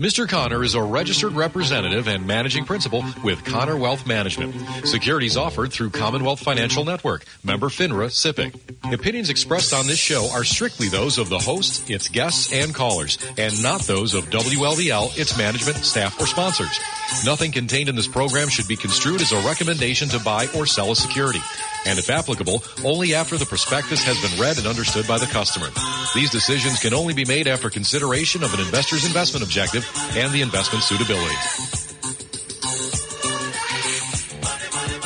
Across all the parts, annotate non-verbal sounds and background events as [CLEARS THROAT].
Mr. Connor is a registered representative and managing principal with Connor Wealth Management. Securities offered through Commonwealth Financial Network, member FINRA SIPC. Opinions expressed on this show are strictly those of the host, its guests, and callers, and not those of WLVL, its management, staff, or sponsors. Nothing contained in this program should be construed as a recommendation to buy or sell a security and if applicable, only after the prospectus has been read and understood by the customer. These decisions can only be made after consideration of an investor's investment objective and the investment suitability.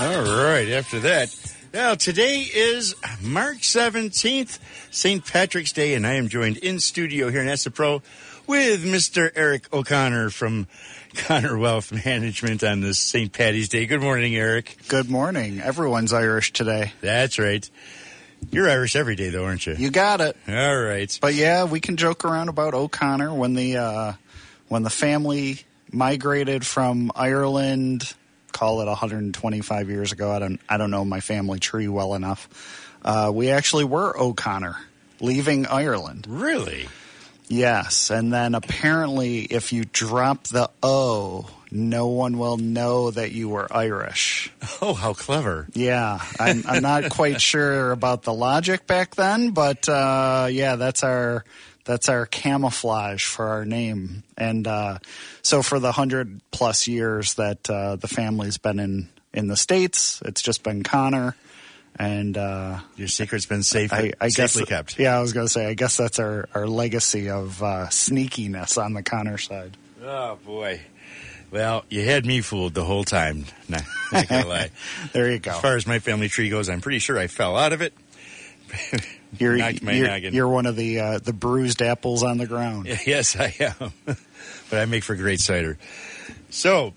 All right, after that. Now, today is March 17th, St. Patrick's Day, and I am joined in studio here in ESSA Pro with Mr. Eric O'Connor from [LAUGHS] Connor Wealth Management on this St. Patty's Day. Good morning, Eric. Good morning. Everyone's Irish today. That's right. You're Irish every day, though, aren't you? You got it. All right. But yeah, we can joke around about O'Connor when the uh, when the family migrated from Ireland. Call it 125 years ago. I don't I don't know my family tree well enough. Uh, we actually were O'Connor, leaving Ireland. Really? Yes, and then apparently, if you drop the O, no one will know that you were Irish. Oh, how clever! Yeah, I'm, I'm not quite [LAUGHS] sure about the logic back then, but uh, yeah, that's our that's our camouflage for our name. And uh, so, for the hundred plus years that uh, the family's been in in the states, it's just been Connor and uh, your secret's been safe, I, I safely guess, kept. Yeah, I was going to say. I guess that's our, our legacy of uh, sneakiness on the Connor side. Oh boy. Well, you had me fooled the whole time. Not, not gonna lie. [LAUGHS] there you go. As far as my family tree goes, I'm pretty sure I fell out of it. [LAUGHS] you're, you're, you're, one of the uh, the bruised apples on the ground. [LAUGHS] Yes, I am. [LAUGHS] but I make for great cider. So,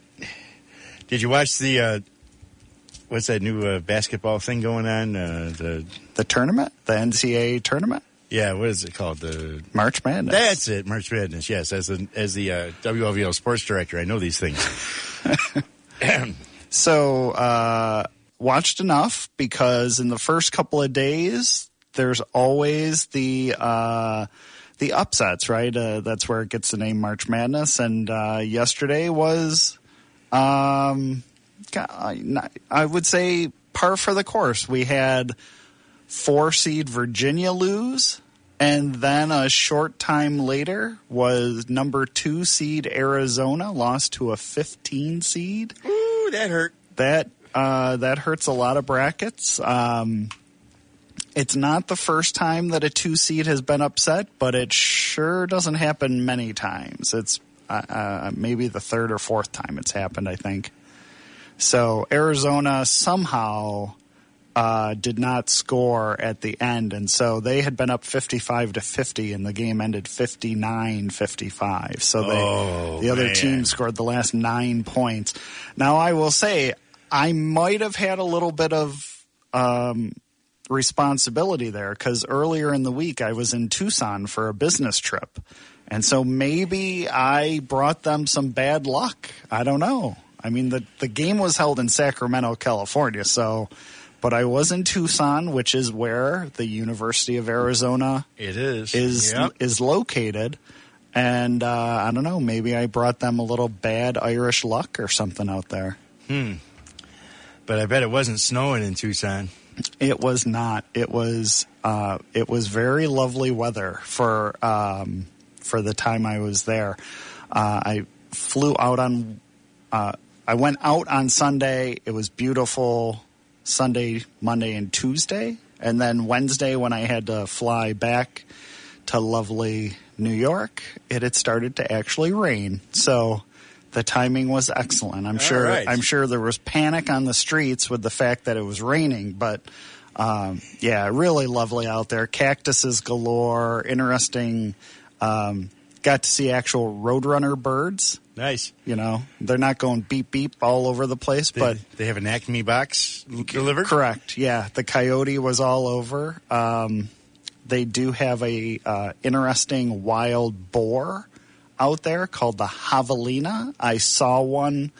did you watch the uh, what's that new uh, basketball thing going on? Uh, the the tournament, the NCAA tournament. Yeah, what is it called? The March Madness. That's it, March Madness. Yes, as the as the uh, WLVL sports director, I know these things. [LAUGHS] [CLEARS THROAT] so uh, watched enough because in the first couple of days, there's always the uh, the upsets, right? Uh, that's where it gets the name March Madness. And uh, yesterday was um, I would say par for the course. We had four seed Virginia lose, and then a short time later was number two seed Arizona lost to a 15 seed. Ooh, that hurt. That uh, that hurts a lot of brackets. Um, it's not the first time that a two seed has been upset, but it sure doesn't happen many times. It's uh, uh maybe the third or fourth time it's happened. I think. So Arizona somehow uh, did not score at the end, and so they had been up 55 to 50, and the game ended 59-55. So they, oh, the other man. team scored the last nine points. Now I will say I might have had a little bit of um, responsibility there because earlier in the week I was in Tucson for a business trip. And so maybe I brought them some bad luck. I don't know. I mean, the, the game was held in Sacramento, California. So, but I was in Tucson, which is where the University of Arizona it is is yep. is located. And uh, I don't know, maybe I brought them a little bad Irish luck or something out there. Hmm. But I bet it wasn't snowing in Tucson. It was not. It was. Uh, it was very lovely weather for um, for the time I was there. Uh, I flew out on uh, I went out on Sunday. It was beautiful Sunday, Monday, and Tuesday. And then Wednesday, when I had to fly back to lovely New York, it had started to actually rain. So the timing was excellent. I'm All sure. right. I'm sure there was panic on the streets with the fact that it was raining, but um, yeah, really lovely out there. Cactuses galore. Interesting. Um, got to see actual roadrunner birds. Nice. You know, they're not going beep beep all over the place, They, but they have an Acme box delivered. correct. Yeah, the coyote was all over. Um, they do have a uh, interesting wild boar out there called the javelina. I saw one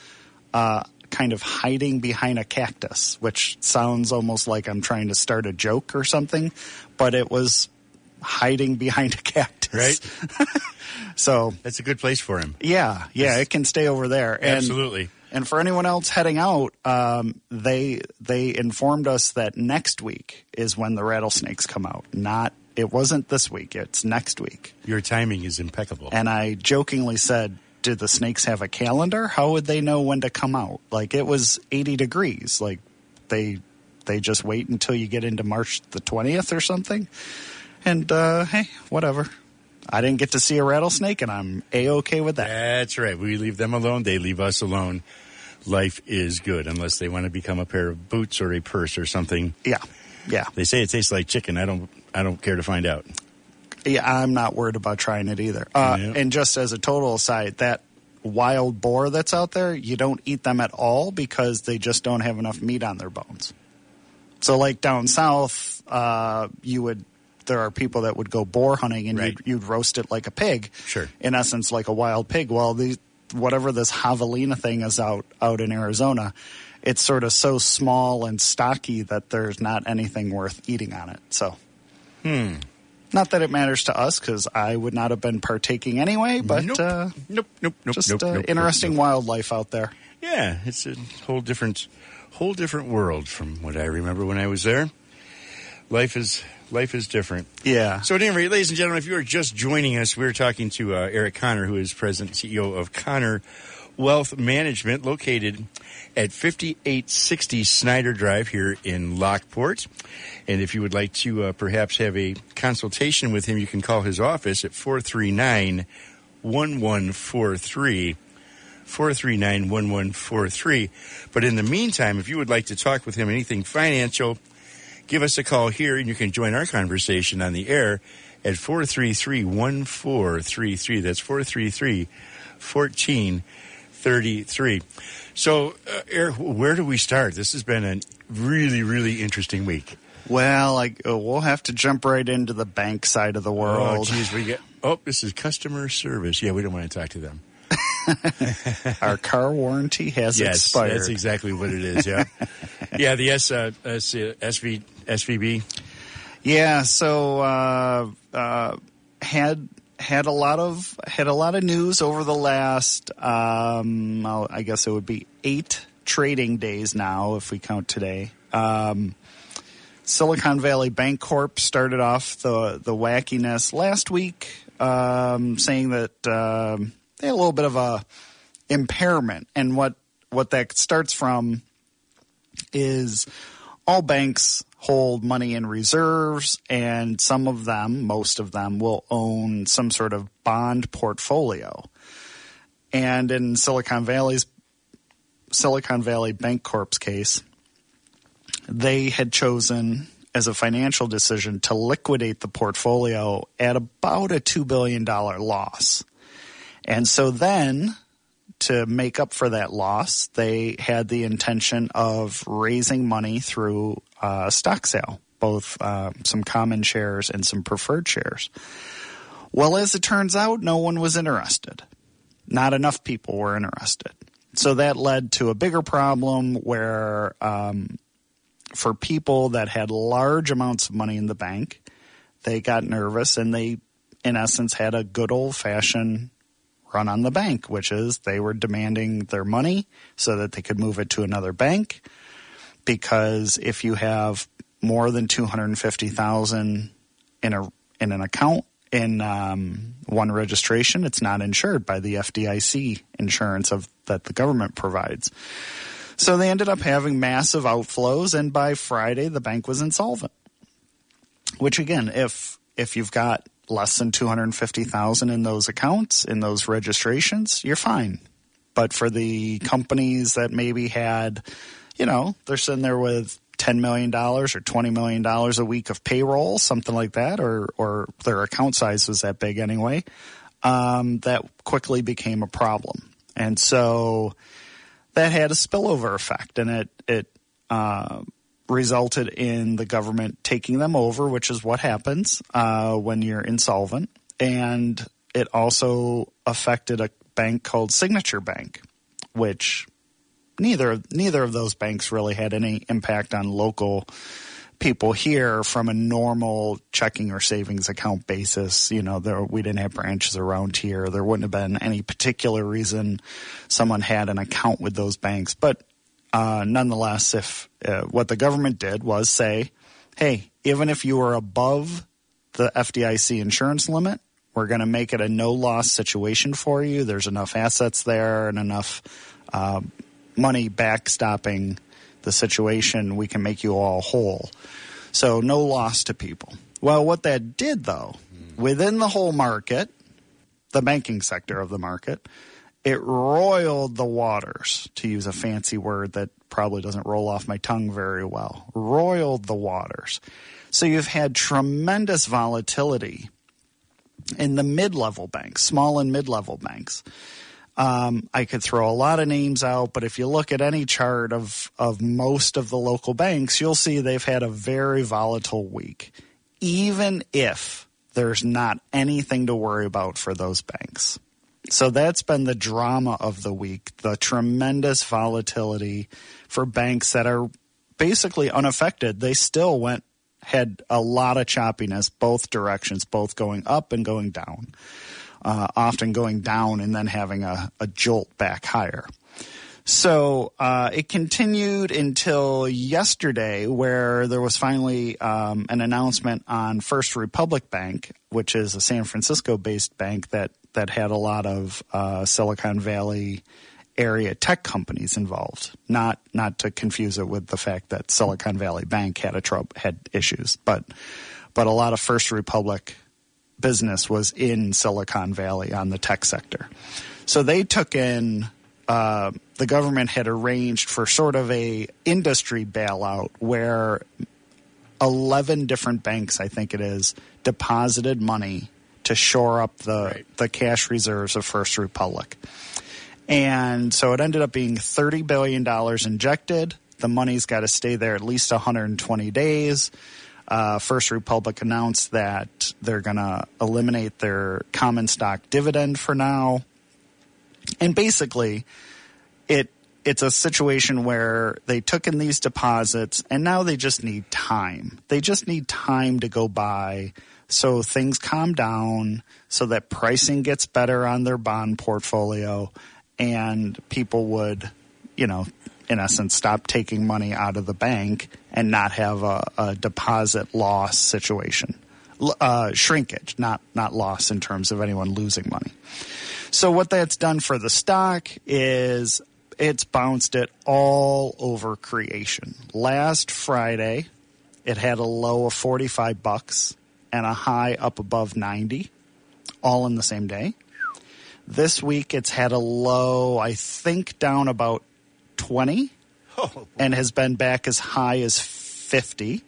uh, kind of hiding behind a cactus, which sounds almost like I'm trying to start a joke or something, but it was hiding behind a cactus. Right. [LAUGHS] So That's a good place for him. yeah, yeah, it can stay over there. And, Absolutely. And for anyone else heading out, um, they they informed us that next week is when the rattlesnakes come out. Not it wasn't this week. It's next week. Your timing is impeccable. And I jokingly said, "Do the snakes have a calendar? How would they know when to come out? Like it was 80 degrees. Like they they just wait until you get into March the 20th or something." And uh, hey, whatever. I didn't get to see a rattlesnake, and I'm a okay with that. That's right. We leave them alone. They leave us alone. Life is good unless they want to become a pair of boots or a purse or something. Yeah, yeah. They say it tastes like chicken. I don't. I don't care to find out. Yeah, I'm not worried about trying it either. Uh, Yeah. And just as a total aside, that wild boar that's out there, you don't eat them at all because they just don't have enough meat on their bones. So, like down south, uh, you would there are people that would go boar hunting and Right. you'd, you'd roast it like a pig. Sure. In essence, like a wild pig. Well, these whatever this javelina thing is out out in Arizona, it's sort of so small and stocky that there's not anything worth eating on it. So. Not that it matters to us because I would not have been partaking anyway, but nope. uh, nope. Nope. Nope. just nope, uh, nope, interesting nope. wildlife out there. Yeah, it's a whole different, whole different world from what I remember when I was there. Life is life is different. Yeah. So, at any rate, ladies and gentlemen, if you are just joining us, we're talking to uh, Eric Connor, who is president and CEO of Connor Wealth Management, located at 5860 Snyder Drive here in Lockport. And if you would like to uh, perhaps have a consultation with him, you can call his office at 439 1143. 439 1143. But in the meantime, if you would like to talk with him anything financial, give us a call here and you can join our conversation on the air at 433 1433. That's 433 1433. So, uh, Eric, where do we start? This has been a really, really interesting week. Well, I, uh, we'll have to jump right into the bank side of the world. Oh, world. geez, we get. Oh, this is customer service. Yeah, we don't want to talk to them. [LAUGHS] Our car warranty has yes, expired. that's exactly what it is. Yeah, [LAUGHS] yeah. The S, uh, S, uh, SV, SVB. Yeah, so uh, uh, had had a lot of had a lot of news over the last um, I guess it would be eight trading days now if we count today. Um, Silicon Valley Bank Corp started off the the wackiness last week, um, saying that um, they had a little bit of a impairment, and what what that starts from is all banks hold money in reserves, and some of them, most of them, will own some sort of bond portfolio. And in Silicon Valley's Silicon Valley Bank Corp's case, they had chosen as a financial decision to liquidate the portfolio at about a $2 billion loss. And so then to make up for that loss, they had the intention of raising money through a stock sale, both uh, some common shares and some preferred shares. Well, as it turns out, no one was interested. Not enough people were interested. So that led to a bigger problem where, um, for people that had large amounts of money in the bank, they got nervous and they, in essence, had a good old fashioned run on the bank, which is they were demanding their money so that they could move it to another bank. Because if you have more than two hundred and fifty thousand in a in an account in um, one registration, it's not insured by the FDIC insurance of that the government provides. So they ended up having massive outflows, and by Friday, the bank was insolvent. Which again, if if you've got less than 250,000 in those accounts, in those registrations, you're fine. But for the companies that maybe had, you know, they're sitting there with $10 million or $20 million a week of payroll, something like that, or, or their account size was that big anyway, um, that quickly became a problem. And so that had a spillover effect and it, it, uh, resulted in the government taking them over, which is what happens uh, when you're insolvent. And it also affected a bank called Signature Bank, which neither neither of those banks really had any impact on local people here from a normal checking or savings account basis. You know, there, we didn't have branches around here. There wouldn't have been any particular reason someone had an account with those banks. But uh, nonetheless, if uh, what the government did was say, hey, even if you are above the FDIC insurance limit, we're going to make it a no loss situation for you. There's enough assets there and enough uh, money backstopping the situation. We can make you all whole. So no loss to people. Well, what that did though, within the whole market, the banking sector of the market, it roiled the waters, to use a fancy word that probably doesn't roll off my tongue very well. Roiled the waters. So you've had tremendous volatility in the mid level banks, small and mid level banks. Um, I could throw a lot of names out, but if you look at any chart of, of most of the local banks, you'll see they've had a very volatile week, even if there's not anything to worry about for those banks. So that's been the drama of the week the tremendous volatility for banks that are basically unaffected. They still went, had a lot of choppiness, both directions, both going up and going down uh, often going down and then having a, a jolt back higher. So uh, it continued until yesterday, where there was finally um, an announcement on First Republic Bank, which is a San Francisco-based bank that that had a lot of uh, Silicon Valley area tech companies involved. Not not to confuse it with the fact that Silicon Valley Bank had a trouble had issues, but but a lot of First Republic business was in Silicon Valley on the tech sector. So they took in uh, the government had arranged for sort of a industry bailout where 11 different banks, I think it is, deposited money to shore up the, right. the cash reserves of First Republic. And so it ended up being $30 billion injected. The money's got to stay there at least 120 days. Uh, First Republic announced that they're going to eliminate their common stock dividend for now. And basically, it it's a situation where they took in these deposits and now they just need time. They just need time to go by so things calm down, so that pricing gets better on their bond portfolio, and people would, you know, in essence, stop taking money out of the bank and not have a, a deposit loss situation. Uh, shrinkage, not not loss in terms of anyone losing money. So what that's done for the stock is it's bounced it all over creation. Last Friday, it had a low of 45 bucks and a high up above 90, all in the same day. This week, it's had a low, I think, down about 20 oh. and has been back as high as 50.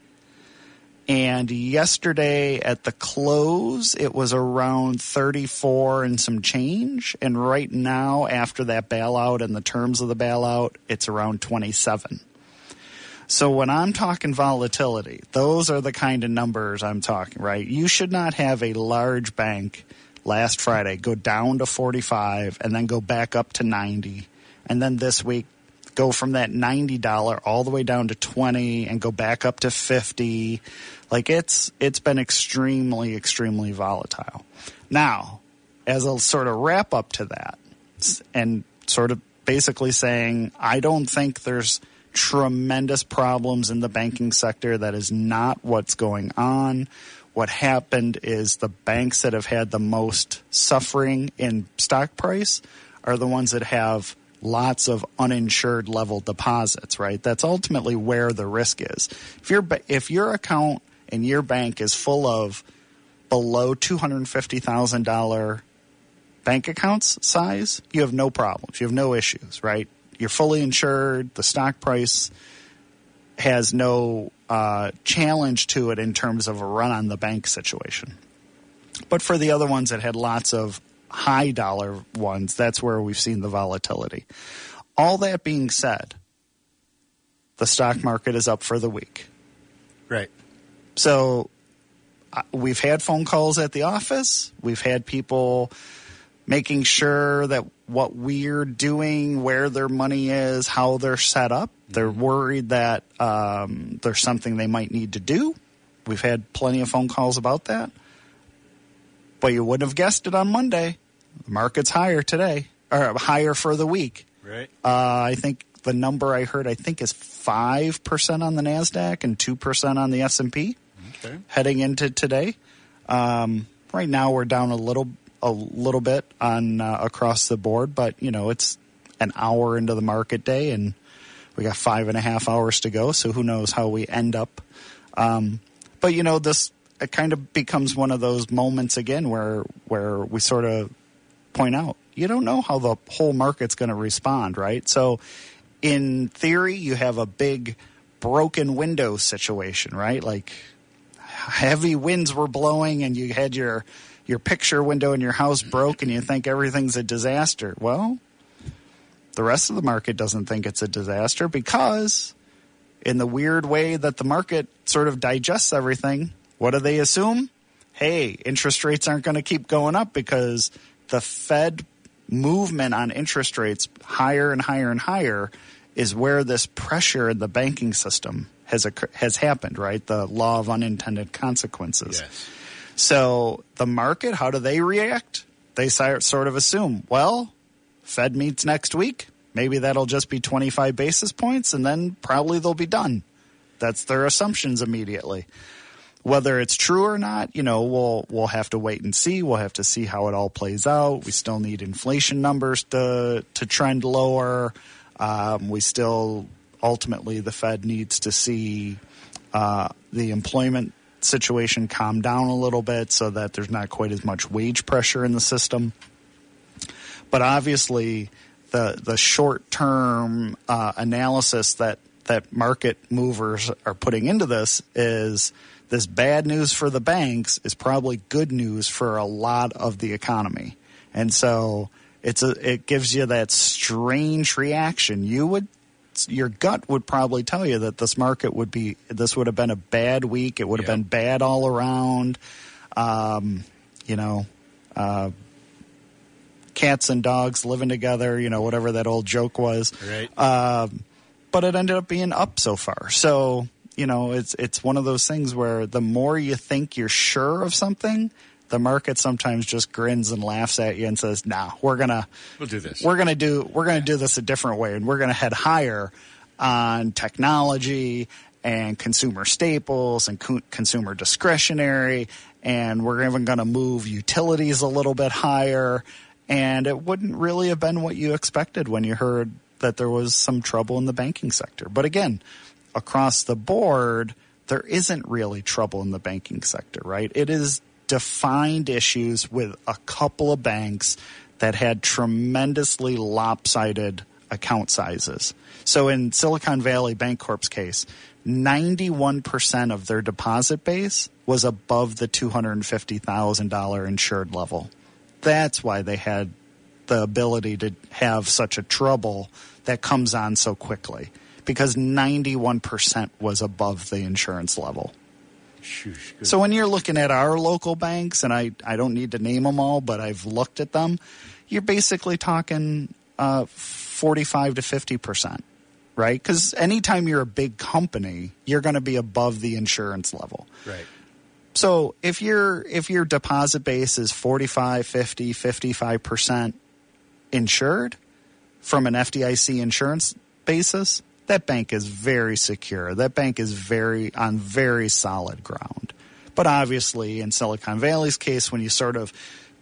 And yesterday at the close, it was around 34 and some change. And right now, after that bailout and the terms of the bailout, it's around 27. So when I'm talking volatility, those are the kind of numbers I'm talking, right? You should not have a large bank last Friday go down to 45 and then go back up to 90. And then this week go from that $90 all the way down to 20 and go back up to 50 like it's it's been extremely extremely volatile now as a sort of wrap up to that and sort of basically saying i don't think there's tremendous problems in the banking sector that is not what's going on what happened is the banks that have had the most suffering in stock price are the ones that have lots of uninsured level deposits, right? That's ultimately where the risk is. If your if your account and your bank is full of below two hundred fifty thousand dollar bank accounts size, you have no problems. You have no issues, right? You're fully insured. The stock price has no uh, challenge to it in terms of a run on the bank situation. But for the other ones that had lots of high dollar ones, that's where we've seen the volatility. All that being said, the stock market is up for the week. Right. So uh, we've had phone calls at the office. We've had people making sure that what we're doing, where their money is, how they're set up. They're worried that um, there's something they might need to do. We've had plenty of phone calls about that. But you wouldn't have guessed it on Monday. The market's higher today, or higher for the week. Right. Uh, I think the number I heard, I think, is five percent on the Nasdaq and two percent on the S and P Okay. heading into today. Um, right now, we're down a little, a little bit on uh, across the board, but you know, it's an hour into the market day, and we got five and a half hours to go. So who knows how we end up? Um, but you know, this it kind of becomes one of those moments again where where we sort of point out you don't know how the whole market's going to respond, right? So, in theory, you have a big broken window situation, right? Like heavy winds were blowing and you had your your picture window in your house broke and you think everything's a disaster. Well, the rest of the market doesn't think it's a disaster because in the weird way that the market sort of digests everything, what do they assume? Hey, interest rates aren't going to keep going up because the Fed movement on interest rates higher and higher and higher is where this pressure in the banking system has occur- has happened, right? The law of unintended consequences. Yes. So the market, how do they react? They sort of assume, well, Fed meets next week. Maybe that'll just be 25 basis points and then probably they'll be done. That's their assumptions immediately. Whether it's true or not, you know, we'll we'll have to wait and see. We'll have to see how it all plays out. We still need inflation numbers to to trend lower. Um, we still ultimately the Fed needs to see uh, the employment situation calm down a little bit so that there's not quite as much wage pressure in the system. But obviously, the the short term uh, analysis that that market movers are putting into this is this bad news for the banks is probably good news for a lot of the economy, and so it's a it gives you that strange reaction. You would your gut would probably tell you that this market would be this would have been a bad week. It would have Yeah. been bad all around. Um, you know, uh, cats and dogs living together. You know, whatever that old joke was. Right. Um, but it ended up being up so far. So you know, it's it's one of those things where the more you think you're sure of something, the market sometimes just grins and laughs at you and says, "Nah, we're gonna We'll do this. we're gonna do we're gonna do this a different way, and we're gonna head higher on technology and consumer staples and co- consumer discretionary, and we're even gonna move utilities a little bit higher." And it wouldn't really have been what you expected when you heard that there was some trouble in the banking sector. But again, across the board, there isn't really trouble in the banking sector, right? It is defined issues with a couple of banks that had tremendously lopsided account sizes. So in Silicon Valley Bank Corp's case, 91% of their deposit base was above the $250,000 insured level. That's why they had the ability to have such a trouble that comes on so quickly because 91% was above the insurance level. So when you're looking at our local banks, and I, I don't need to name them all, but I've looked at them, you're basically talking uh, 45 to 50%, right? Because anytime you're a big company, you're going to be above the insurance level. right. So if your if your deposit base is 45, 50, 55% insured from an FDIC insurance basis, that bank is very secure. That bank is very on very solid ground. But obviously in Silicon Valley's case when you sort of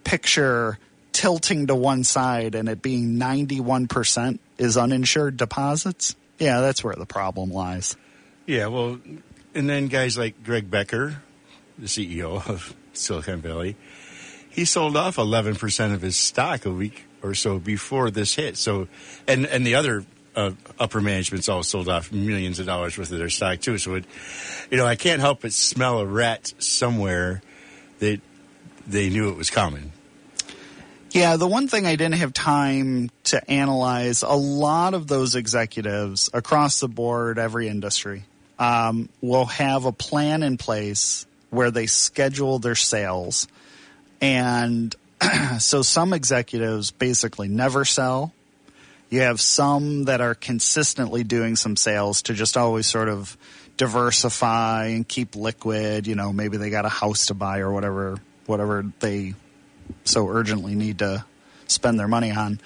picture tilting to one side and it being 91% is uninsured deposits, yeah, that's where the problem lies. Yeah, well, and then guys like Greg Becker, the CEO of Silicon Valley, he sold off 11% of his stock a week or so before this hit. So, and and the other uh, upper management's all sold off millions of dollars worth of their stock too. So, it, you know, I can't help but smell a rat somewhere that they knew it was coming. Yeah, the one thing I didn't have time to analyze, a lot of those executives across the board, every industry, um, will have a plan in place where they schedule their sales. And [CLEARS THROAT] so some executives basically never sell. You have some that are consistently doing some sales to just always sort of diversify and keep liquid. You know, maybe they got a house to buy or whatever, whatever they so urgently need to spend their money on.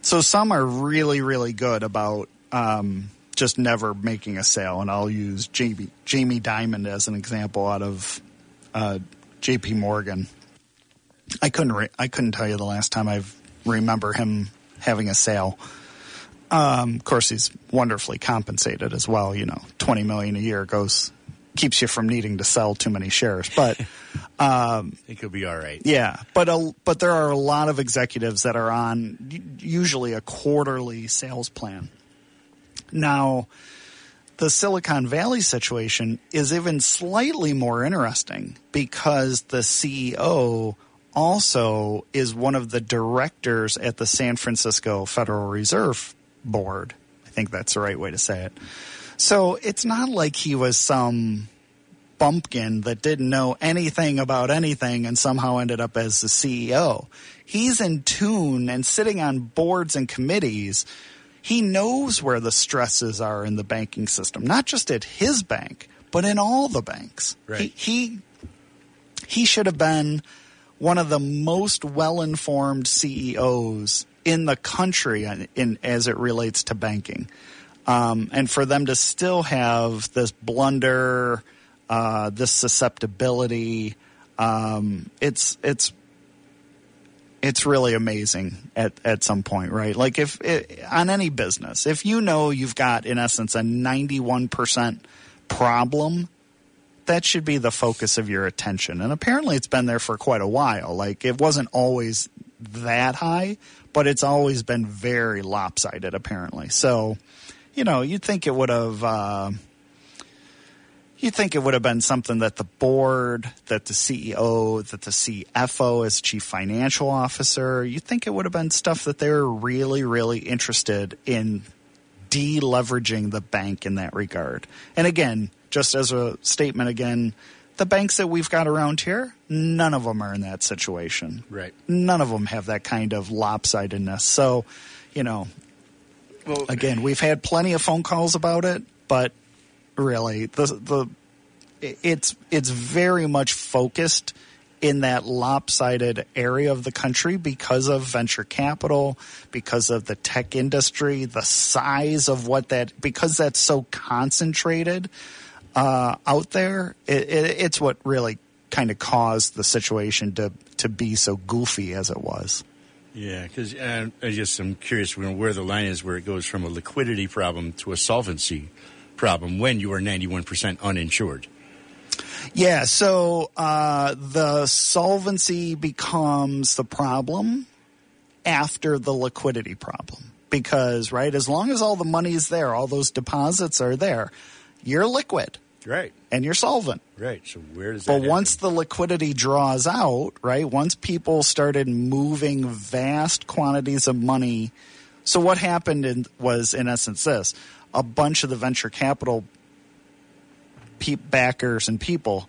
So some are really, really good about um, just never making a sale, and I'll use Jamie Jamie Dimon as an example out of uh, J.P. Morgan. I couldn't re- I couldn't tell you the last time I remember him having a sale. Um, of course, he's wonderfully compensated as well. You know, twenty million a year goes keeps you from needing to sell too many shares. But [LAUGHS] um, it could be all right. Yeah, but a, but there are a lot of executives that are on usually a quarterly sales plan. Now, the Silicon Valley situation is even slightly more interesting because the CEO also is one of the directors at the San Francisco Federal Reserve Board. I think that's the right way to say it. So it's not like he was some bumpkin that didn't know anything about anything and somehow ended up as the CEO. He's in tune and sitting on boards and committees. He knows where the stresses are in the banking system, not just at his bank, but in all the banks. Right. He, he, he should have been one of the most well-informed CEOs in the country in, in as it relates to banking. Um, and for them to still have this blunder, uh, this susceptibility, um, it's it's it's really amazing at, at some point, right? Like if it, on any business, if you know you've got in essence a ninety one percent problem, that should be the focus of your attention. And apparently, it's been there for quite a while. Like it wasn't always that high, but it's always been very lopsided. Apparently, so you know, you'd think it would have. Uh, you'd think it would have been something that the board, that the CEO, that the CFO as chief financial officer, you'd think it would have been stuff that they were really, really interested in deleveraging the bank in that regard. And again, just as a statement again, the banks that we've got around here, none of them are in that situation. Right. None of them have that kind of lopsidedness. So, you know, Well, again, we've had plenty of phone calls about it, but really, the the it's it's very much focused in that lopsided area of the country because of venture capital, because of the tech industry, the size of what that because that's so concentrated uh, out there. It, it, it's what really kind of caused the situation to to be so goofy as it was. Yeah, because uh, I just I'm curious where the line is where it goes from a liquidity problem to a solvency problem when you are 91% uninsured. Yeah, so uh, the solvency becomes the problem after the liquidity problem. Because, right, as long as all the money is there, all those deposits are there, you're liquid Right, and you're solvent. right. So where does that? But once the liquidity draws out, right, once people started moving vast quantities of money, so what happened in, was, in essence, this a bunch of the venture capital pe- backers and people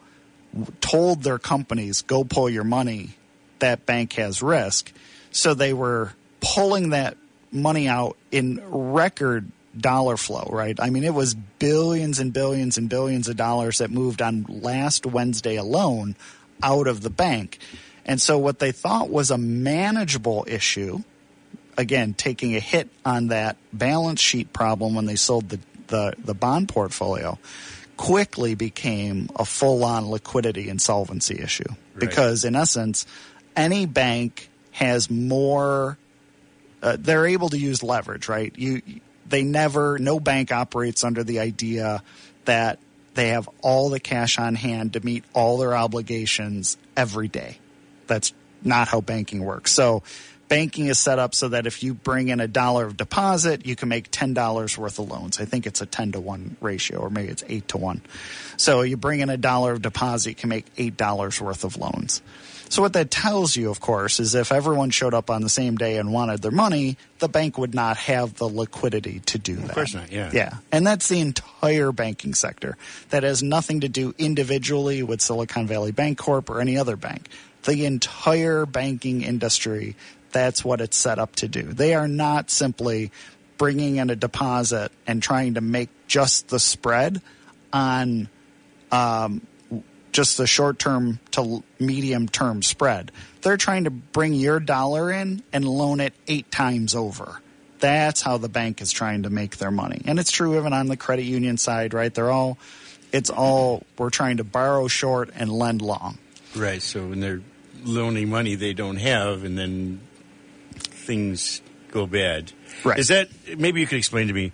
told their companies, go pull your money, that bank has risk. So they were pulling that money out in record dollar flow, right? I mean, it was billions and billions and billions of dollars that moved on last Wednesday alone out of the bank. And so what they thought was a manageable issue, again, taking a hit on that balance sheet problem when they sold the, the, the bond portfolio, quickly became a full on liquidity and solvency issue. Because in essence, any bank has more uh, they're able to use leverage, right? You, they never, no bank operates under the idea that they have all the cash on hand to meet all their obligations every day. That's not how banking works. So, banking is set up so that if you bring in a dollar of deposit, you can make ten dollars worth of loans. I think it's a ten to one ratio, or maybe it's eight to one. So you bring in a dollar of deposit, you can make eight dollars worth of loans. So what that tells you, of course, is if everyone showed up on the same day and wanted their money, the bank would not have the liquidity to do that. Of course not, yeah. Yeah. And that's the entire banking sector. That has nothing to do individually with Silicon Valley Bank Corp or any other bank. The entire banking industry, that's what it's set up to do. They are not simply bringing in a deposit and trying to make just the spread on um, just the short term to medium term spread. They're trying to bring your dollar in and loan it eight times over. That's how the bank is trying to make their money. And it's true even on the credit union side, right? They're all, it's all, we're trying to borrow short and lend long. Right. So when they're loaning money they don't have and then things go bad. Right. Is that, maybe you could explain to me,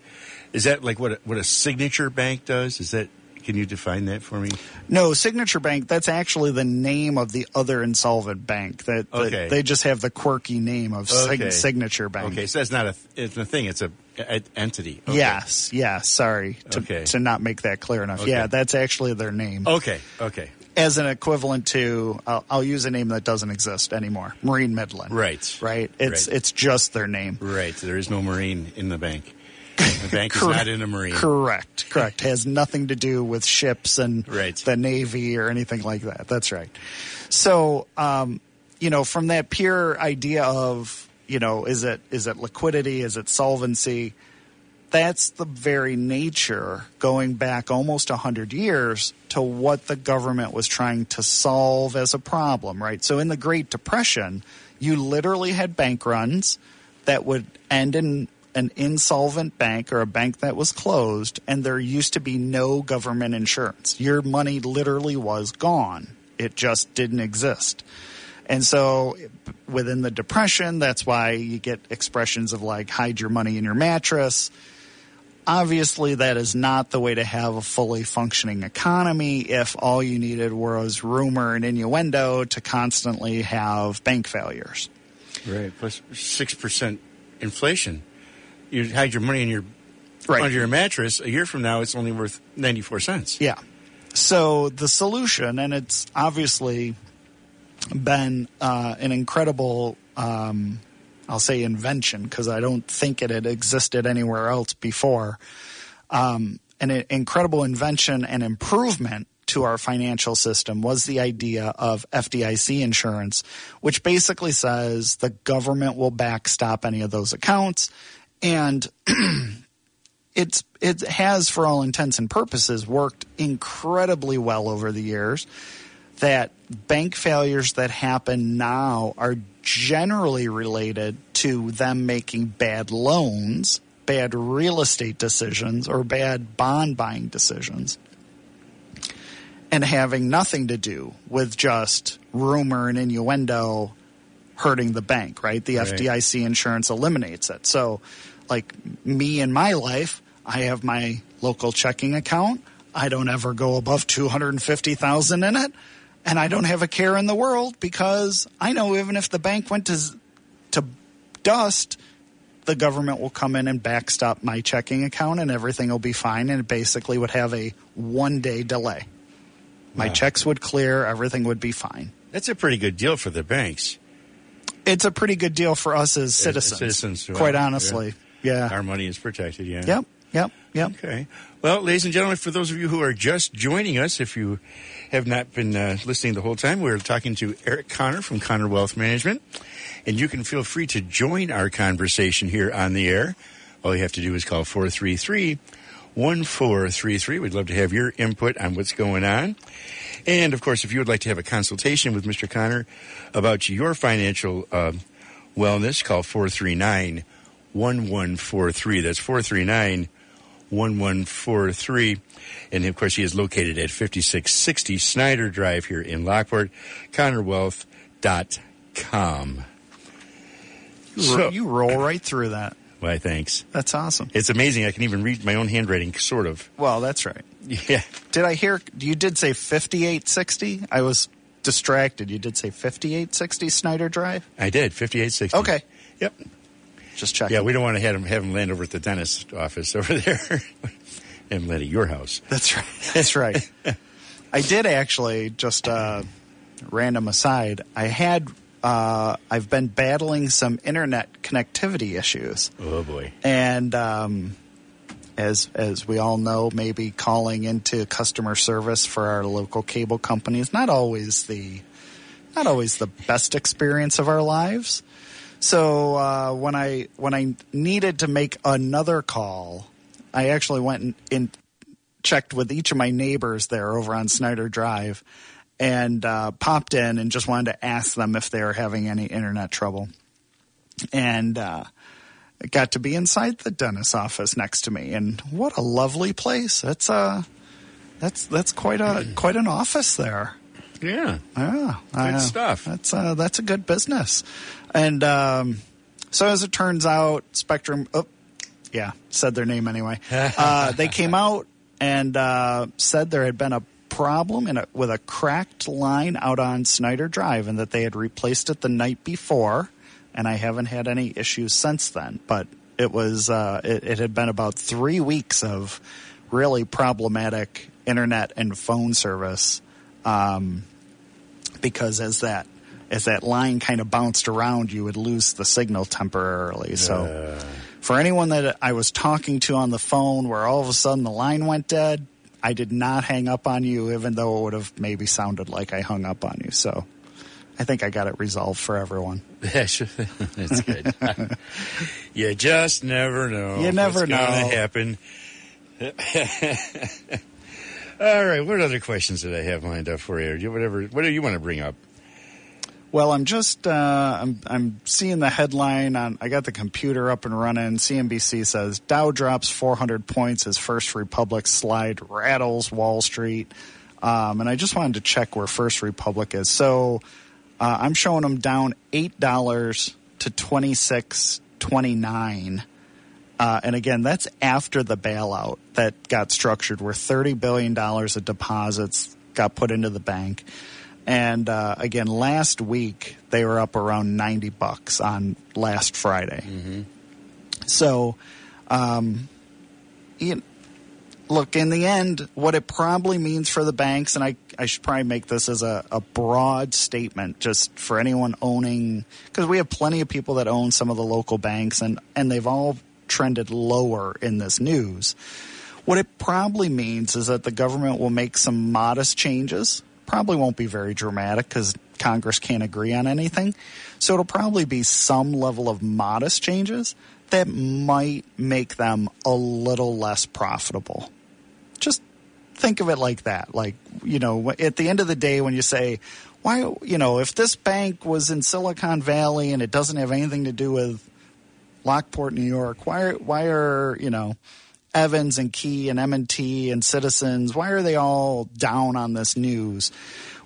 is that like what a, what a signature bank does? Is that can you define that for me? No, Signature Bank. That's actually the name of the other insolvent bank. That, that Okay. they just have the quirky name of Okay. Signature Bank. Okay, so that's not a it's a thing. It's a, a entity. Okay. Yes, yes. Sorry to, Okay. to not make that clear enough. Yeah, that's actually their name Okay. Okay. As an equivalent to. I'll, I'll use a name that doesn't exist anymore. Marine Midland. Right. Right. It's Right. it's just their name. Right. There is no marine in the bank. The [LAUGHS] bank is not in a marine. Correct. Correct. [LAUGHS] Has nothing to do with ships and Right. the Navy or anything like that. That's right. So, um, you know, from that pure idea of, you know, is it is it liquidity? Is it solvency? That's the very nature going back almost 100 years to what the government was trying to solve as a problem, right? So in the Great Depression, you literally had bank runs that would end in an insolvent bank or a bank that was closed, and there used to be no government insurance. Your money literally was gone, it just didn't exist. And so within the Depression, that's why you get expressions of like hide your money in your mattress. Obviously, that is not the way to have a fully functioning economy if all you needed was rumor and innuendo to constantly have bank failures. Right. plus Plus six percent inflation. You hide your money in your Right. under your mattress. A year from now, it's only worth ninety four cents. Yeah. So the solution, and it's obviously been uh, an incredible, um, I'll say invention, because I don't think it had existed anywhere else before. Um, an incredible invention and improvement to our financial system was the idea of FDIC insurance, which basically says the government will backstop any of those accounts. And [CLEARS THROAT] it's it has for all intents and purposes worked incredibly well over the years that bank failures that happen now are generally related to them making bad loans, bad real estate decisions or bad bond buying decisions and having nothing to do with just rumor and innuendo hurting the bank, right? The Right. FDIC insurance eliminates it. So, like me in my life, I have my local checking account. I don't ever go above 250,000 in it, and I don't have a care in the world because I know even if the bank went to to dust, the government will come in and backstop my checking account and everything will be fine and it basically would have a one day delay. My Wow. checks would clear, everything would be fine. That's a pretty good deal for the banks. It's a pretty good deal for us as citizens. citizens, quite well, honestly. Yeah. Our money is protected. Yeah. Yep. Yep. Yep. Okay. Well, ladies and gentlemen, for those of you who are just joining us, if you have not been uh, listening the whole time, we're talking to Eric Connor from Connor Wealth Management. And you can feel free to join our conversation here on the air. All you have to do is call 433 1433. We'd love to have your input on what's going on. And of course, if you would like to have a consultation with Mr. Connor about your financial uh, wellness, call 439 1143. That's 439 1143. And of course, he is located at 5660 Snyder Drive here in Lockport. ConnorWealth.com. You, So- ro- you roll right through that. Why, thanks. That's awesome. It's amazing. I can even read my own handwriting, sort of. Well, that's right. Yeah. Did I hear you did say 5860? I was distracted. You did say 5860 Snyder Drive? I did. 5860. Okay. Yep. Just checking. Yeah, we don't want to have him, have him land over at the dentist office over there. [LAUGHS] and land at your house. That's right. That's right. [LAUGHS] I did actually just uh, random aside. I had uh, I've been battling some internet connectivity issues, Oh, boy. and um, as as we all know, maybe calling into customer service for our local cable company is not always the not always the best experience of our lives. So uh, when I when I needed to make another call, I actually went and, checked with each of my neighbors there over on Snyder Drive, and uh, popped in and just wanted to ask them if they were having any internet trouble, and. Uh, got to be inside the dentist's office next to me, and what a lovely place! That's uh, that's that's quite a quite an office there. Yeah. Yeah, Good uh, stuff. That's uh, that's a good business, and um, so as it turns out, Spectrum. Oh, yeah, said their name anyway. [LAUGHS] uh, they came out and uh, said there had been a problem in a, with a cracked line out on Snyder Drive, and that they had replaced it the night before. And I haven't had any issues since then, but it was uh, it, it had been about three weeks of really problematic internet and phone service um, because as that as that line kind of bounced around, you would lose the signal temporarily. So, for anyone that I was talking to on the phone, where all of a sudden the line went dead, I did not hang up on you, even though it would have maybe sounded like I hung up on you. So, I think I got it resolved for everyone. [LAUGHS] Yeah, sure. [LAUGHS] That's good. you just never know. You never what's Gonna know. happen. [LAUGHS] All right. What other questions did I have lined up for you? Whatever. What do you want to bring up? Well, I'm just uh, I'm I'm seeing the headline on. I got the computer up and running. CNBC says Dow drops 400 points as First Republic slide rattles Wall Street, um, and I just wanted to check where First Republic is. So uh, I'm showing them down eight dollars to 26.29. Uh, and again, that's after the bailout that got structured, where thirty billion dollars of deposits got put into the bank. And uh, again, last week they were up around ninety bucks on last Friday. So, um, you, look, in the end, what it probably means for the banks, and I, I should probably make this as a, a broad statement just for anyone owning, because we have plenty of people that own some of the local banks, and, and they've all trended lower in this news. What it probably means is that the government will make some modest changes. Probably won't be very dramatic because Congress can't agree on anything. So it'll probably be some level of modest changes that might make them a little less profitable. Just think of it like that. Like, you know, at the end of the day, when you say, why, you know, if this bank was in Silicon Valley and it doesn't have anything to do with Lockport, New York, why why are, you know, Evans and Key and M&T and Citizens, why are they all down on this news?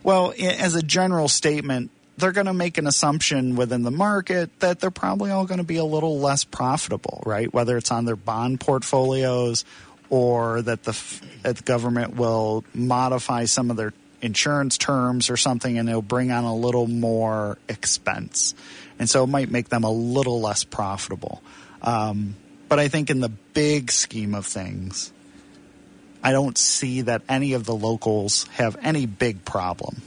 Well, as a general statement, they're going to make an assumption within the market that they're probably all going to be a little less profitable, right? Whether it's on their bond portfolios or that the, that the government will modify some of their insurance terms or something and it'll bring on a little more expense. And so it might make them a little less profitable. Um, but I think in the big scheme of things, I don't see that any of the locals have any big problem.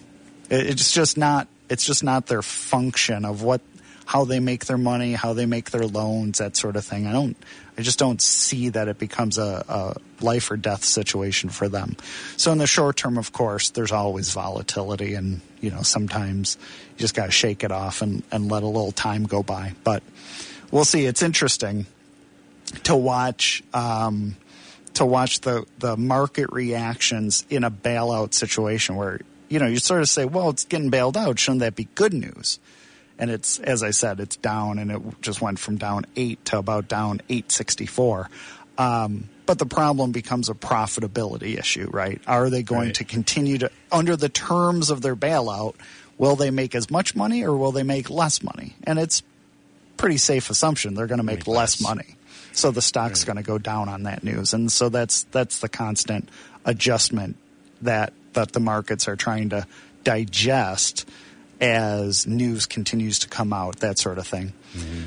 It- It's just not. It's just not their function of what, how they make their money, how they make their loans, that sort of thing. I don't. I just don't see that it becomes a, a life or death situation for them. So in the short term, of course, there's always volatility, and you know sometimes you just got to shake it off and, and let a little time go by. But we'll see. It's interesting to watch um, to watch the the market reactions in a bailout situation where you know you sort of say, well, it's getting bailed out. Shouldn't that be good news? And it's as I said, it's down, and it just went from down eight to about down eight sixty four. Um, but the problem becomes a profitability issue, right? Are they going Right. to continue to under the terms of their bailout? Will they make as much money or will they make less money? And it's pretty safe assumption they're going to make Make less less. money. So the stock's going to go down on that news, and so that's that's the constant adjustment that that the markets are trying to digest as news continues to come out, that sort of thing.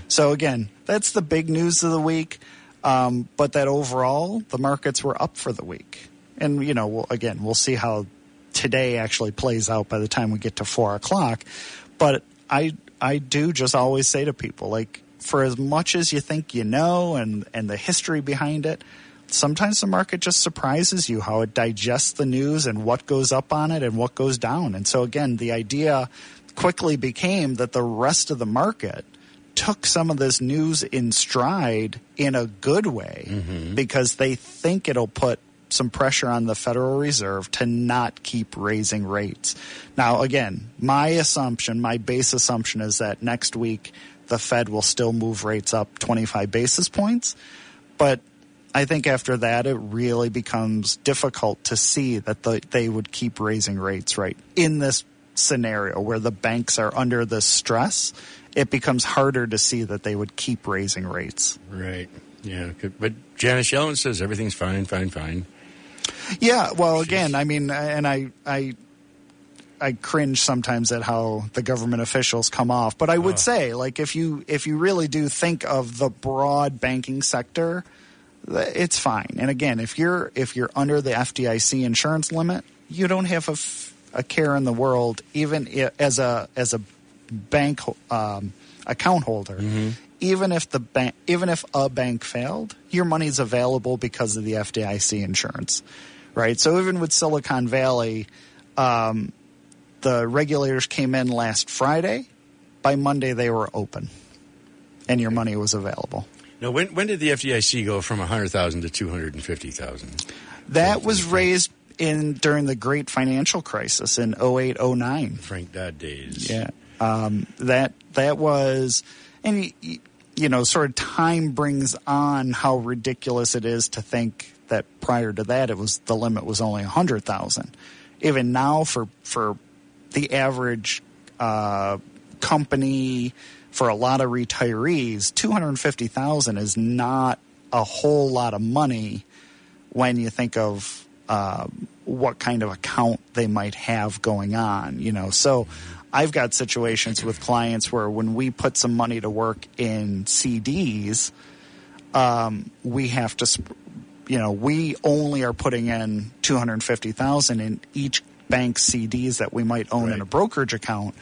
So again, that's the big news of the week. Um, but that overall, the markets were up for the week, and you know, we'll, again, we'll see how today actually plays out by the time we get to four o'clock. But I I do just always say to people like for as much as you think you know and and the history behind it, sometimes the market just surprises you how it digests the news and what goes up on it and what goes down. And so again, the idea quickly became that the rest of the market took some of this news in stride in a good way Mm-hmm. because they think it'll put some pressure on the Federal Reserve to not keep raising rates. Now, again, my assumption, my base assumption is that next week the Fed will still move rates up 25 basis points. But I think after that, it really becomes difficult to see that the, they would keep raising rates, right? In this scenario where the banks are under the stress, it becomes harder to see that they would keep raising rates. Right. Yeah. But Janet Yellen says everything's fine, fine, fine. Yeah, well, again, I mean, and I, I, I cringe sometimes at how the government officials come off. But I would oh. say, like, if you if you really do think of the broad banking sector, it's fine. And again, if you're if you're under the FDIC insurance limit, you don't have a, f- a care in the world, even as a as a bank um, account holder. Even if the bank, even if a bank failed, your money's available because of the FDIC insurance, right? So even with Silicon Valley, um, the regulators came in last Friday. By Monday, they were open, and your money was available. Now, when when did the FDIC go from 100,000 to 250,000? That was raised in during the Great Financial Crisis in 08, 09. Frank Dodd days. Yeah, um, that that was, and you know, sort of time brings on how ridiculous it is to think that prior to that it was the limit was only a hundred thousand. Even now, for for the average uh, company, for a lot of retirees, two hundred fifty thousand is not a whole lot of money when you think of uh, what kind of account they might have going on. You know, so I've got situations with clients where when we put some money to work in CDs, um, we have to, sp- you know, we only are putting in two hundred fifty thousand in each bank CDs that we might own in a brokerage account.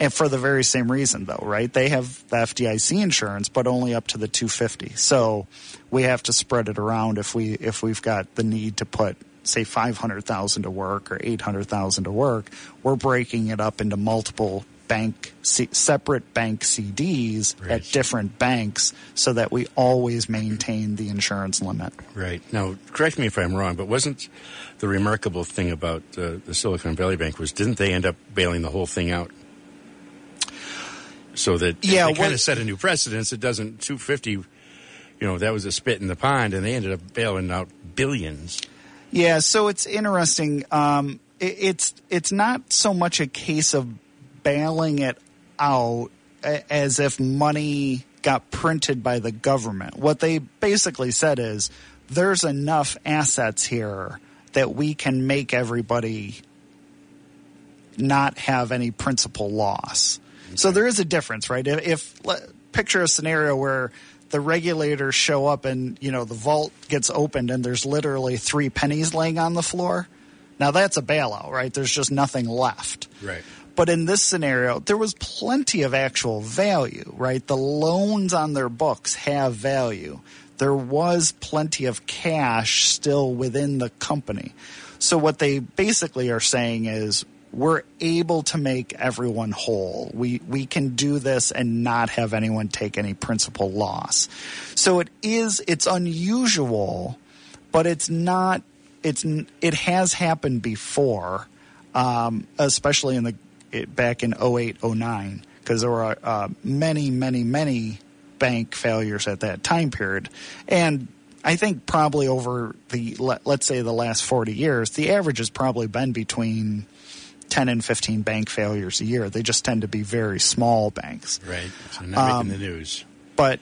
And for the very same reason, though, right? They have the FDIC insurance, but only up to the 250. So we have to spread it around if we if we've got the need to put say 500,000 to work or 800,000 to work. We're breaking it up into multiple bank separate bank CDs Right. at different banks so that we always maintain the insurance limit. Right. Now, correct me if I'm wrong, but wasn't the remarkable thing about uh, the Silicon Valley Bank was didn't they end up bailing the whole thing out? So that Yeah, they kind of set a new precedence. It doesn't 250. You know that was a spit in the pond, and they ended up bailing out billions. Yeah, so it's interesting. Um, it, it's it's not so much a case of bailing it out as if money got printed by the government. What they basically said is there's enough assets here that we can make everybody not have any principal loss. So there is a difference, right? If, if picture a scenario where the regulators show up and you know the vault gets opened and there's literally three pennies laying on the floor. Now that's a bailout, right? There's just nothing left. Right. But in this scenario, there was plenty of actual value, right? The loans on their books have value. There was plenty of cash still within the company. So what they basically are saying is we're able to make everyone whole. We we can do this and not have anyone take any principal loss. So it is it's unusual, but it's not it's it has happened before um, especially in the it, back in 08, 09, because there were uh, many, many, many bank failures at that time period, and I think probably over the let, let's say the last 40 years, the average has probably been between 10 and 15 bank failures a year. They just tend to be very small banks Right. So not Um, making the news. but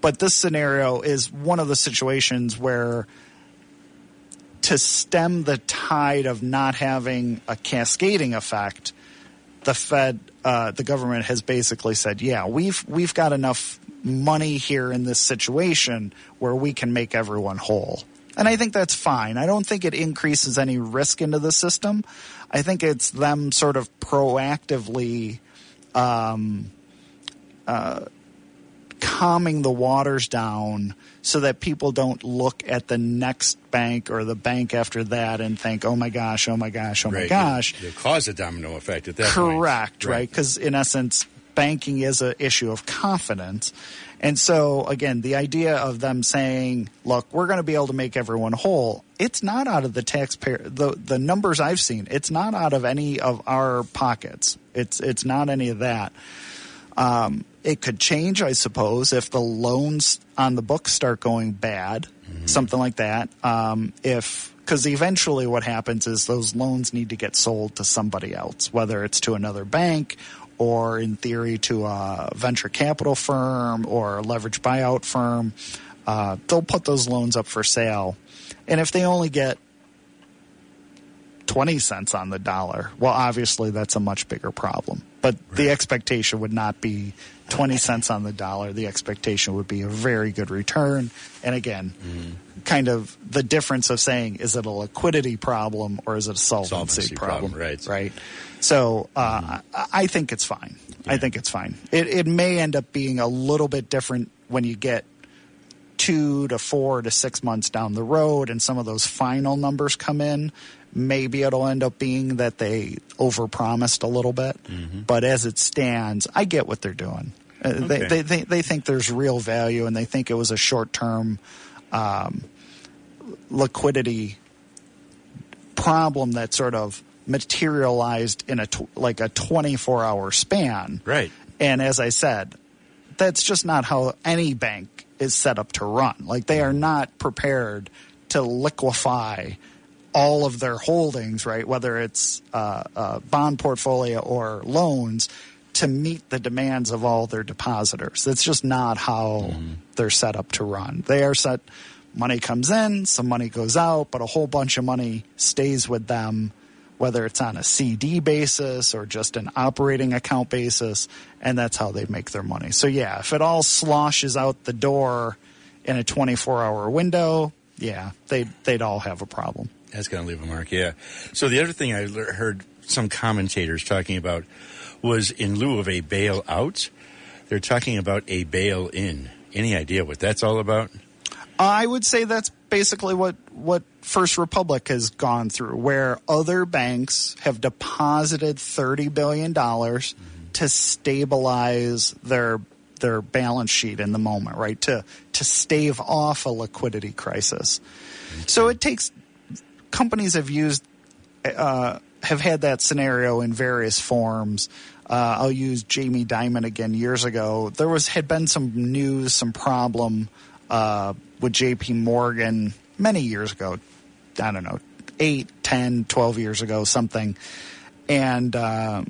but this scenario is one of the situations where to stem the tide of not having a cascading effect, the Fed, uh, the government has basically said, "Yeah, we've we've got enough money here in this situation where we can make everyone whole." And I think that's fine. I don't think it increases any risk into the system. I think it's them sort of proactively um, uh, calming the waters down so that people don't look at the next bank or the bank after that and think, oh my gosh, oh my gosh, oh my Right. gosh. You'll cause a domino effect at that point. Correct, right? Because in essence, banking is an issue of confidence. And so, again, the idea of them saying, look, we're going to be able to make everyone whole, it's not out of the taxpayer. The, the numbers I've seen, it's not out of any of our pockets. It's, it's not any of that. Um, it could change, I suppose, if the loans on the books start going bad, something like that. Um, if because eventually what happens is those loans need to get sold to somebody else, whether it's to another bank or, in theory, to a venture capital firm or a leverage buyout firm. Uh, they'll put those loans up for sale, and if they only get 20 cents on the dollar. Well, obviously, that's a much bigger problem. But the expectation would not be 20 cents on the dollar. The expectation would be a very good return. And again, kind of the difference of saying, is it a liquidity problem or is it a solvency, Solvency problem? problem, right. Right. So uh, I, I think it's fine. I think it's fine. It, it may end up being a little bit different when you get two to four to six months down the road and some of those final numbers come in, maybe it'll end up being that they overpromised a little bit. But as it stands, I get what they're doing. Uh, they, they, they, they think there's real value and they think it was a short term um, liquidity problem that sort of materialized in a tw- like a 24 hour span. Right. And as I said, that's just not how any bank is set up to run. Like they are not prepared to liquefy all of their holdings, right? Whether it's uh, a bond portfolio or loans to meet the demands of all their depositors. That's just not how they're set up to run. They are set, money comes in, some money goes out, but a whole bunch of money stays with them whether it's on a CD basis or just an operating account basis, and that's how they make their money. So, yeah, if it all sloshes out the door in a 24 hour window, yeah, they'd, they'd all have a problem. That's going to leave a mark, yeah. So the other thing I heard some commentators talking about was in lieu of a bailout, they're talking about a bail in. Any idea what that's all about? I would say that's basically what, what First Republic has gone through, where other banks have deposited $30 billion mm-hmm. to stabilize their their balance sheet in the moment, right? To to stave off a liquidity crisis. So it takes companies have used uh, have had that scenario in various forms. Uh, I'll use Jamie Dimon again. Years ago, there was had been some news, some problem uh, with J.P. Morgan many years ago. I don't know, eight, ten, twelve years ago, something, and. Uh,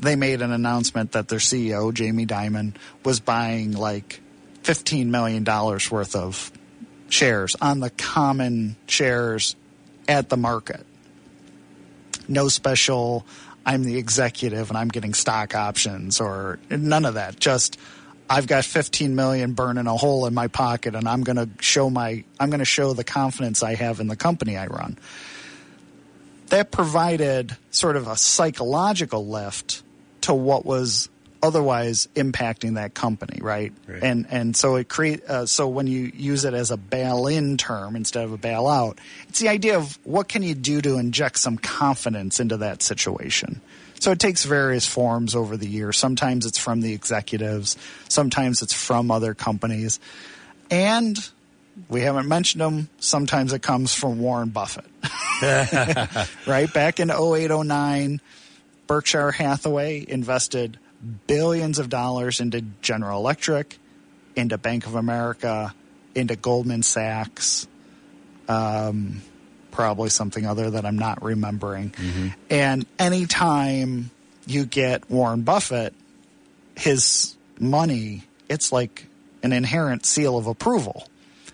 they made an announcement that their CEO, Jamie Dimon, was buying like $15 million worth of shares on the common shares at the market. No special, I'm the executive and I'm getting stock options or none of that. Just, I've got 15 million burning a hole in my pocket and I'm going to show my, I'm going to show the confidence I have in the company I run. That provided sort of a psychological lift to what was otherwise impacting that company, right? Right. And and so it create uh, so when you use it as a bail-in term instead of a bailout, it's the idea of what can you do to inject some confidence into that situation. So it takes various forms over the years. Sometimes it's from the executives, sometimes it's from other companies, and we haven't mentioned them. Sometimes it comes from Warren Buffett, [LAUGHS] [LAUGHS] right? Back in 08, 09, Berkshire Hathaway invested billions of dollars into General Electric, into Bank of America, into Goldman Sachs, um, probably something other that I'm not remembering. And anytime you get Warren Buffett, his money, it's like an inherent seal of approval.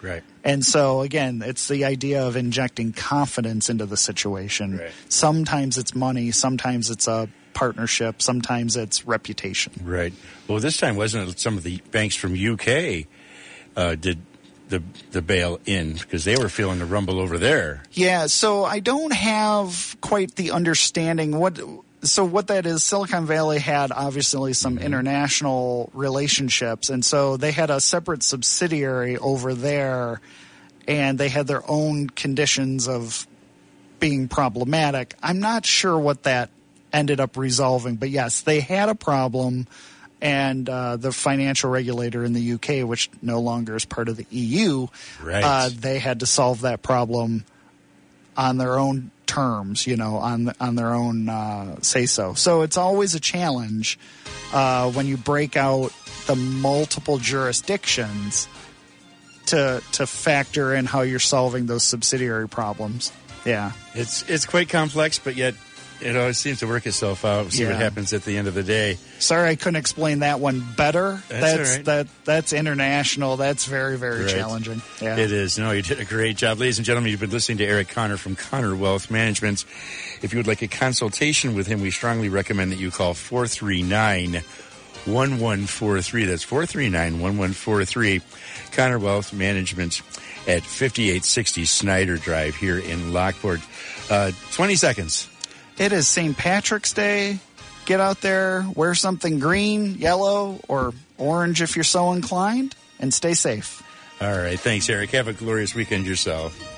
Right. And so again, it's the idea of injecting confidence into the situation. Right. Sometimes it's money, sometimes it's a partnership, sometimes it's reputation. Right. Well, this time wasn't it some of the banks from UK uh, did the the bail in because they were feeling the rumble over there. Yeah, so I don't have quite the understanding what so what that is, Silicon Valley had obviously some international relationships, and so they had a separate subsidiary over there, and they had their own conditions of being problematic. I'm not sure what that ended up resolving, but yes, they had a problem, and uh, the financial regulator in the UK, which no longer is part of the EU, Right. uh, they had to solve that problem on their own terms, you know, on on their own uh, say so. So it's always a challenge uh, when you break out the multiple jurisdictions to to factor in how you're solving those subsidiary problems. Yeah. It's it's quite complex, but yet it always seems to work itself out. See what happens at the end of the day. Sorry, I couldn't explain that one better. That's right. that that's international. That's very very Right. challenging. Yeah. It is. No, you did a great job. Ladies and gentlemen, you've been listening to Eric Connor from Connor Wealth Management. If you would like a consultation with him, we strongly recommend that you call 439 1143. That's 439 1143. Connor Wealth Management at 5860 Snyder Drive here in Lockport. Uh, 20 seconds. It is St. Patrick's Day. Get out there, wear something green, yellow, or orange if you're so inclined, and stay safe. All right. Thanks, Eric. Have a glorious weekend yourself.